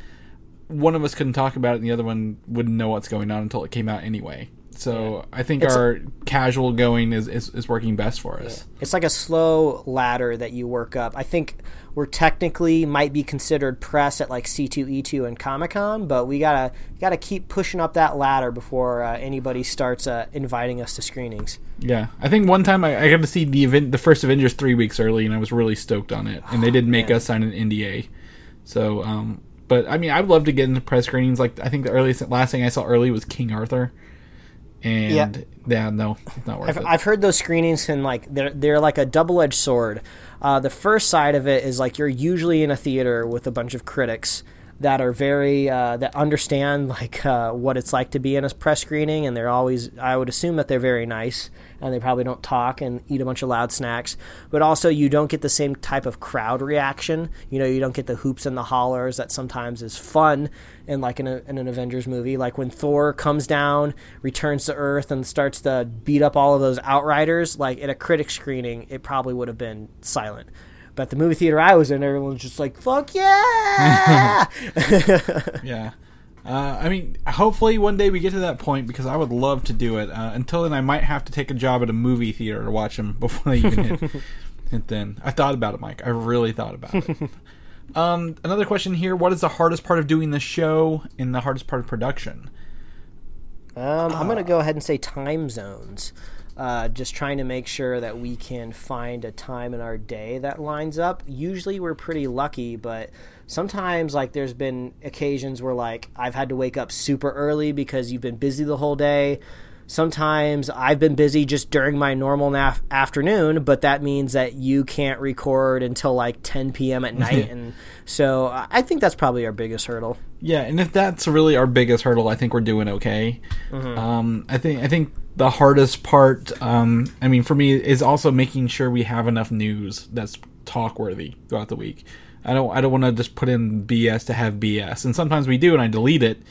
one of us couldn't talk about it, and the other one wouldn't know what's going on until it came out anyway. So I think It's- our casual going is, is, is working best for us. It's like a slow ladder that you work up. I think we're technically might be considered press at like C2E2 and Comic Con, but we gotta gotta keep pushing up that ladder before uh, anybody starts uh, inviting us to screenings. Yeah, I think one time I, I got to see the event, the first Avengers three weeks early, and I was really stoked on it. And they did make us sign an NDA. So, um, but I mean, I'd love to get into press screenings. Like, I think the earliest, last thing I saw early was King Arthur, and Yeah. yeah, no, it's not worth I've, it. I've heard those screenings can like they're they're like a double edged sword. Uh, the first side of it is like you're usually in a theater with a bunch of critics that are very uh, that understand like uh, what it's like to be in a press screening, and they're always I would assume that they're very nice and they probably don't talk and eat a bunch of loud snacks. But also you don't get the same type of crowd reaction. You know, you don't get the hoops and the hollers that sometimes is fun in like in, a, in an Avengers movie. Like when Thor comes down, returns to Earth, and starts to beat up all of those Outriders. Like at a critic screening, it probably would have been silent. But the movie theater I was in, everyone was just like, "Fuck yeah!" yeah. Uh, I mean, hopefully one day we get to that point because I would love to do it. Uh, until then, I might have to take a job at a movie theater to watch them before they even hit. hit then, I thought about it, Mike. I really thought about it. um, another question here: What is the hardest part of doing the show and the hardest part of production? Um, I'm going to go ahead and say time zones. Uh, just trying to make sure that we can find a time in our day that lines up. Usually we're pretty lucky, but sometimes like there's been occasions where like I've had to wake up super early because you've been busy the whole day. Sometimes I've been busy just during my normal naf- afternoon, but that means that you can't record until like 10 p.m. at night, and so I think that's probably our biggest hurdle. Yeah, and if that's really our biggest hurdle, I think we're doing okay. Um, I think I think the hardest part, um, I mean, for me, is also making sure we have enough news that's talk worthy throughout the week. I don't I don't want to just put in BS to have BS, and sometimes we do, and I delete it,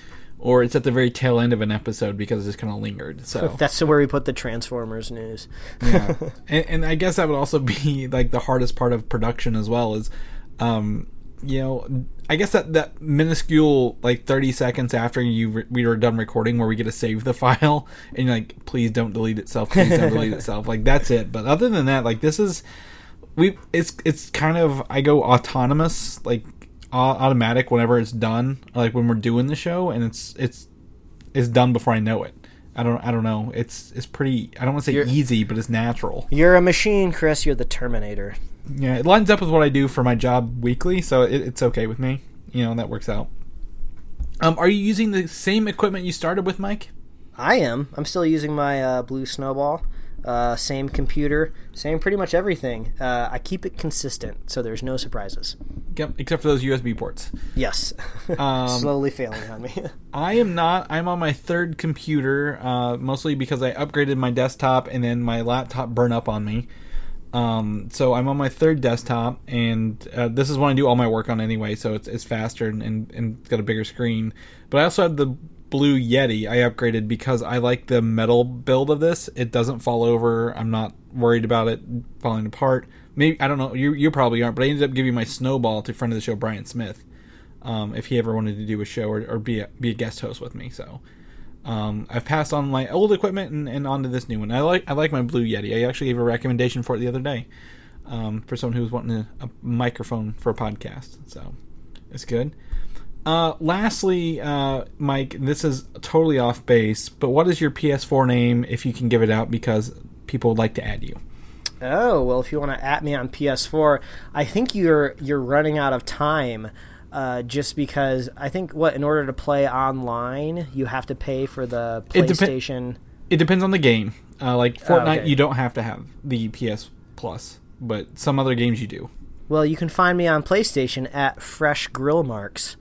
or it's at the very tail end of an episode because it's kind of lingered. So That's where we put the Transformers news. yeah. and, and I guess that would also be like the hardest part of production as well is, um, you know, I guess that that minuscule like thirty seconds after you re- we were done recording where we get to save the file and you're like, please don't delete itself, please don't delete itself. Like that's it. But other than that, like this is we it's it's kind of I go autonomous like automatic whenever it's done like when we're doing the show and it's it's it's done before I know it. I don't I don't know. It's it's pretty I don't want to say You're- easy, but it's natural. You're a machine, Chris. You're the Terminator. Yeah, it lines up with what I do for my job weekly, so it, it's okay with me. You know, that works out. Um, are you using the same equipment you started with, Mike? I am. I'm still using my uh, blue snowball. Uh, same computer, same pretty much everything. Uh, I keep it consistent, so there's no surprises. Yep, except for those USB ports. Yes, Um, slowly failing on me. I am not. I'm on my third computer, uh, mostly because I upgraded my desktop and then my laptop burned up on me. Um, so I'm on my third desktop, and uh, this is when I do all my work on anyway. So it's it's faster and, and and it's got a bigger screen. But I also have the Blue Yeti. I upgraded because I like the metal build of this. It doesn't fall over. I'm not worried about it falling apart. Maybe I don't know. You you probably aren't, but I ended up giving my snowball to friend of the show Brian Smith um, if he ever wanted to do a show or, or be a, be a guest host with me. So um, I've passed on my old equipment and, and onto this new one. I like I like my Blue Yeti. I actually gave a recommendation for it the other day um, for someone who was wanting a, a microphone for a podcast. So it's good. Uh, lastly, uh, Mike, this is totally off base, but what is your PS4 name if you can give it out because people would like to add you? Oh well, if you want to at me on PS4, I think you're you're running out of time. Uh, just because I think what in order to play online, you have to pay for the It PlayStation. It depends on the game. Uh, like Fortnite, Oh, okay. you don't have to have the PS Plus, but some other games you do. well, you can find me on PlayStation at Fresh Grill Marks.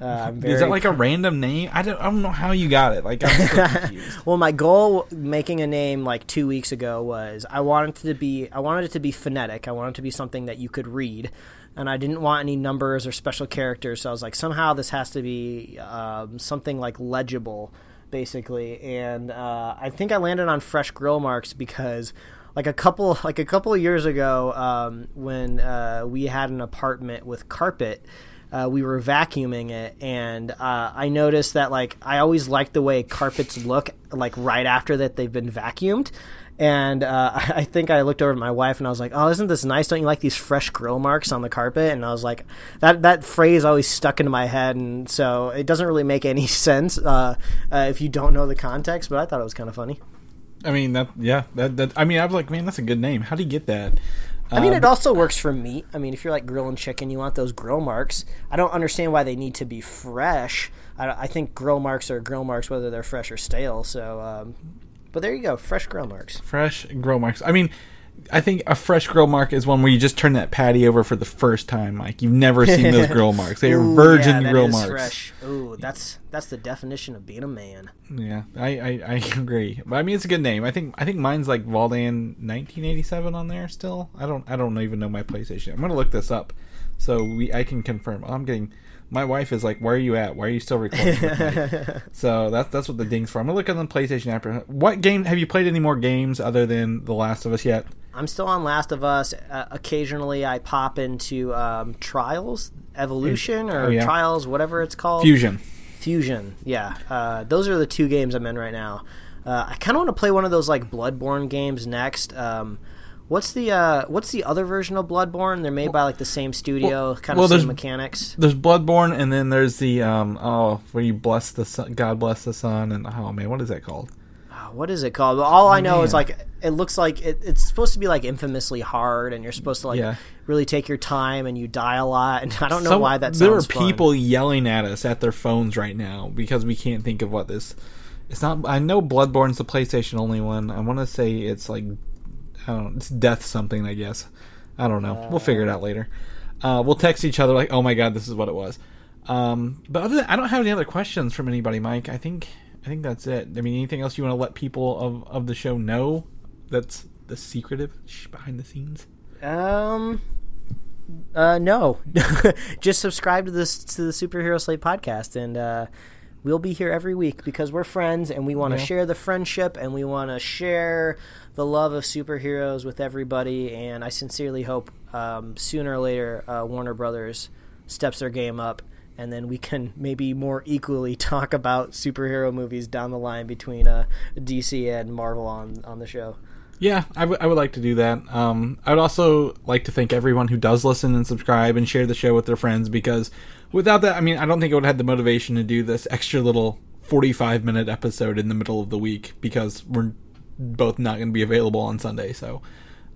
Uh, I'm very Is that like a random name? I don't. I don't know how you got it. Like I'm so confused. Well, my goal making a name like two weeks ago was I wanted it to be I wanted it to be phonetic. I wanted it to be something that you could read, and I didn't want any numbers or special characters. So I was like, somehow this has to be um, something like legible, basically. And uh, I think I landed on Fresh Grill Marks because. Like a couple, like a couple of years ago, um, when uh, we had an apartment with carpet, uh, we were vacuuming it, and uh, I noticed that like I always like the way carpets look like right after that they've been vacuumed. And uh, I think I looked over at my wife and I was like, "Oh, isn't this nice? Don't you like these fresh grill marks on the carpet?" And I was like, "That that phrase always stuck into my head, and so it doesn't really make any sense uh, uh, if you don't know the context." But I thought it was kind of funny. I mean that. Yeah. That. That. I mean, I was like, man, that's a good name. How do you get that? I mean, Um, it also works for meat. I mean, if you're like grilling chicken, you want those grill marks. I don't understand why they need to be fresh. I, I think grill marks are grill marks whether they're fresh or stale. So, um, but there you go, fresh grill marks. fresh grill marks. I mean, I think a fresh grill mark is one where you just turn that patty over for the first time. Like you've never seen those grill marks. They are Ooh, virgin yeah, grill marks. Fresh. Ooh, that's that's the definition of being a man. Yeah, I, I, I agree. But I mean, it's a good name. I think I think mine's like Valdan 1987 on there still. I don't I don't even know my PlayStation. I'm gonna look this up so we I can confirm. I'm getting. My wife is like, "Where are you at? Why are you still recording?" so that's that's what the ding's for. I'm gonna look on the PlayStation after. What game have you played? Any more games other than The Last of Us yet? I'm still on Last of Us. Uh, occasionally, I pop into um, Trials, Evolution, or Oh, yeah. Trials, whatever it's called. Fusion. Fusion. Yeah, uh, those are the two games I'm in right now. Uh, I kind of want to play one of those like Bloodborne games next. Um, what's the uh, what's the other version of Bloodborne? They're made by like the same studio, kind of well, same mechanics. There's Bloodborne, and then there's the um oh where you bless the sun, God bless the sun, and oh man, what is that called? Uh, what is it called? All I know is like it looks like it, it's supposed to be like infamously hard, and you're supposed to like Yeah. really take your time, and you die a lot. And I don't know Some- why that there are fun. people yelling at us at their phones right now because we can't think of what this. It's not. I know Bloodborne's the PlayStation only one. I want to say it's like I don't. know, It's Death something. I guess. I don't know. we'll figure it out later. Uh, we'll text each other like, "Oh my god, this is what it was." Um, but other than, I don't have any other questions from anybody, Mike. I think I think that's it. I mean, anything else you want to let people of of the show know? That's the secretive behind the scenes. Um. Uh, no, just subscribe to this to the Superhero Slate podcast, and uh, we'll be here every week because we're friends, and we want to Yeah. share the friendship, and we want to share the love of superheroes with everybody. And I sincerely hope um, sooner or later uh, Warner Brothers steps their game up, and then we can maybe more equally talk about superhero movies down the line between uh, DC and Marvel on on the show. Yeah, I would- I would like to do that. Um, I would also like to thank everyone who does listen and subscribe and share the show with their friends because without that, I mean, I don't think I would have had the motivation to do this extra little 45 minute episode in the middle of the week because we're both not going to be available on Sunday. So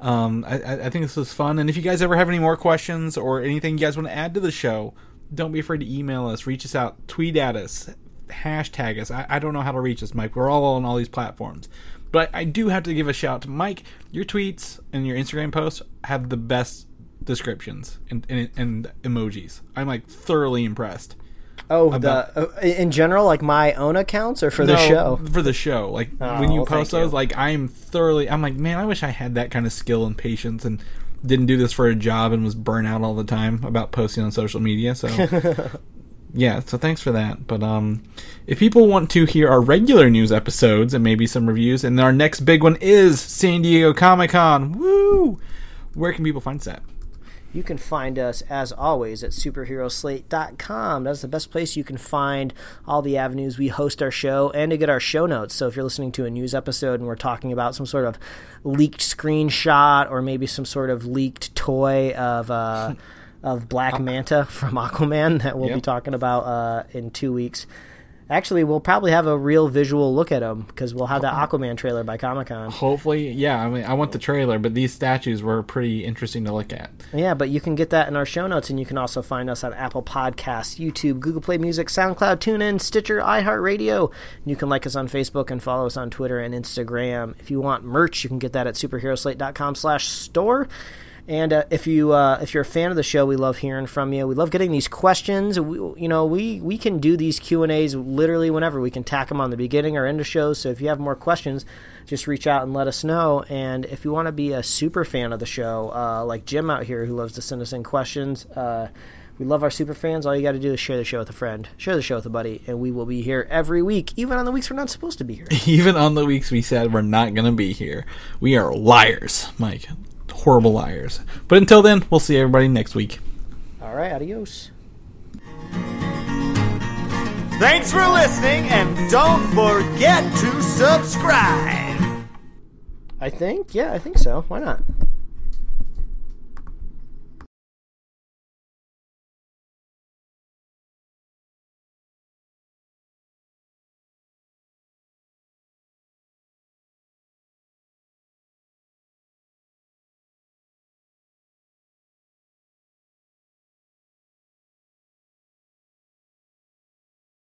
um, I I think this was fun. And if you guys ever have any more questions or anything you guys want to add to the show, don't be afraid to email us, reach us out, tweet at us, hashtag us. I, I don't know how to reach us, Mike. We're all on all these platforms. But I do have to give a shout out to Mike. Your tweets and your Instagram posts have the best descriptions and, and, and emojis. I'm like thoroughly impressed. Oh, About- the uh, in general, like my own accounts or for the show. For the show. Like Oh, when you well, post those, you. like I'm thoroughly I'm like, man, I wish I had that kind of skill and patience and didn't do this for a job and was burnt out all the time about posting on social media. So yeah, so thanks for that. But um if people want to hear our regular news episodes and maybe some reviews, and our next big one is San Diego Comic Con. Woo! Where can people find us at? You can find us, as always, at superheroslate.com. That's the best place you can find all the avenues we host our show and to get our show notes. So if you're listening to a news episode and we're talking about some sort of leaked screenshot or maybe some sort of leaked toy of. Uh, of Black Manta from Aquaman that we'll be talking about uh, in two weeks. Actually, we'll probably have a real visual look at them because we'll have that Aquaman trailer by Comic Con. Hopefully, yeah. I mean, I want the trailer, but these statues were pretty interesting to look at. Yeah, but you can get that in our show notes, and you can also find us on Apple Podcasts, YouTube, Google Play Music, SoundCloud, TuneIn, Stitcher, iHeartRadio. You can like us on Facebook and follow us on Twitter and Instagram. If you want merch, you can get that at superheroslate.com slash store. And uh, if you uh, if you're a fan of the show, we love hearing from you. We love getting these questions. We, you know, we we can do these Q and A's literally whenever. We can tack them on the beginning or end of shows. So if you have more questions, just reach out and let us know. And if you want to be a super fan of the show, uh, like Jim out here who loves to send us in questions, uh, we love our super fans. All you got to do is share the show with a friend, share the show with a buddy, and we will be here every week, even on the weeks we're not supposed to be here. Even on the weeks we said we're not going to be here, we are liars, Mike. Horrible liars. But until then, we'll see everybody next week. All right, adios. Thanks for listening, and don't forget to subscribe. I think, yeah, I think so. Why not?